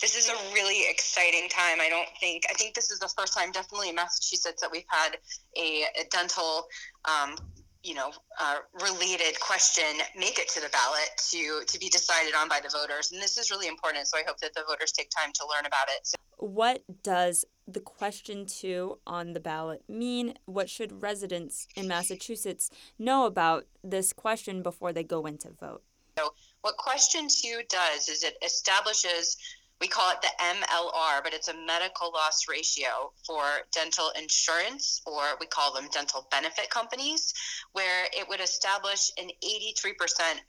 this is a really exciting time. I don't think, I think this is the first time, definitely in Massachusetts, that we've had a, a dental um, you know, uh, related question make it to the ballot to to be decided on by the voters, and this is really important. So I hope that the voters take time to learn about it. So- what does the question two on the ballot mean? What should residents in Massachusetts know about this question before they go in to vote? So, what question two does is it establishes we call it the MLR, but it's a medical loss ratio for dental insurance, or we call them dental benefit companies, where it would establish an 83%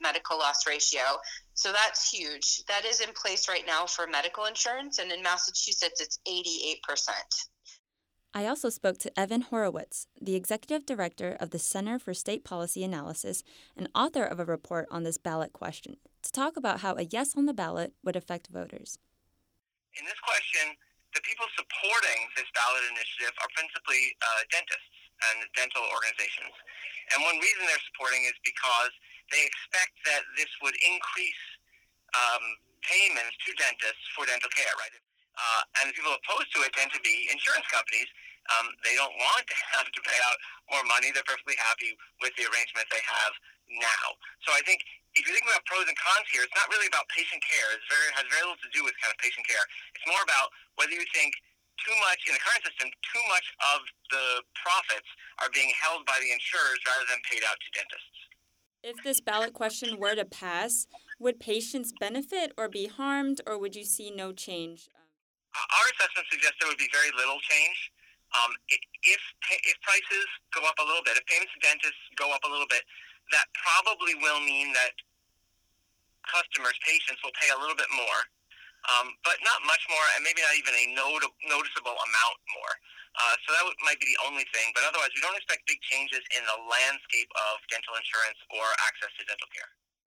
medical loss ratio. So that's huge. That is in place right now for medical insurance, and in Massachusetts, it's 88%. I also spoke to Evan Horowitz, the executive director of the Center for State Policy Analysis and author of a report on this ballot question, to talk about how a yes on the ballot would affect voters. In this question, the people supporting this ballot initiative are principally uh, dentists and dental organizations. And one reason they're supporting is because they expect that this would increase um, payments to dentists for dental care, right? Uh, and the people opposed to it tend to be insurance companies. Um, they don't want to have to pay out more money. They're perfectly happy with the arrangement they have now. So I think if you think about pros and cons here, it's not really about patient care. It very, has very little to do with kind of patient care. It's more about whether you think too much in the current system, too much of the profits are being held by the insurers rather than paid out to dentists. If this ballot question were to pass, would patients benefit or be harmed, or would you see no change? Our assessment suggests there would be very little change. Um, if if prices go up a little bit, if payments to dentists go up a little bit, that probably will mean that customers, patients, will pay a little bit more, um, but not much more, and maybe not even a not- noticeable amount more. Uh, so that would, might be the only thing. But otherwise, we don't expect big changes in the landscape of dental insurance or access to dental care.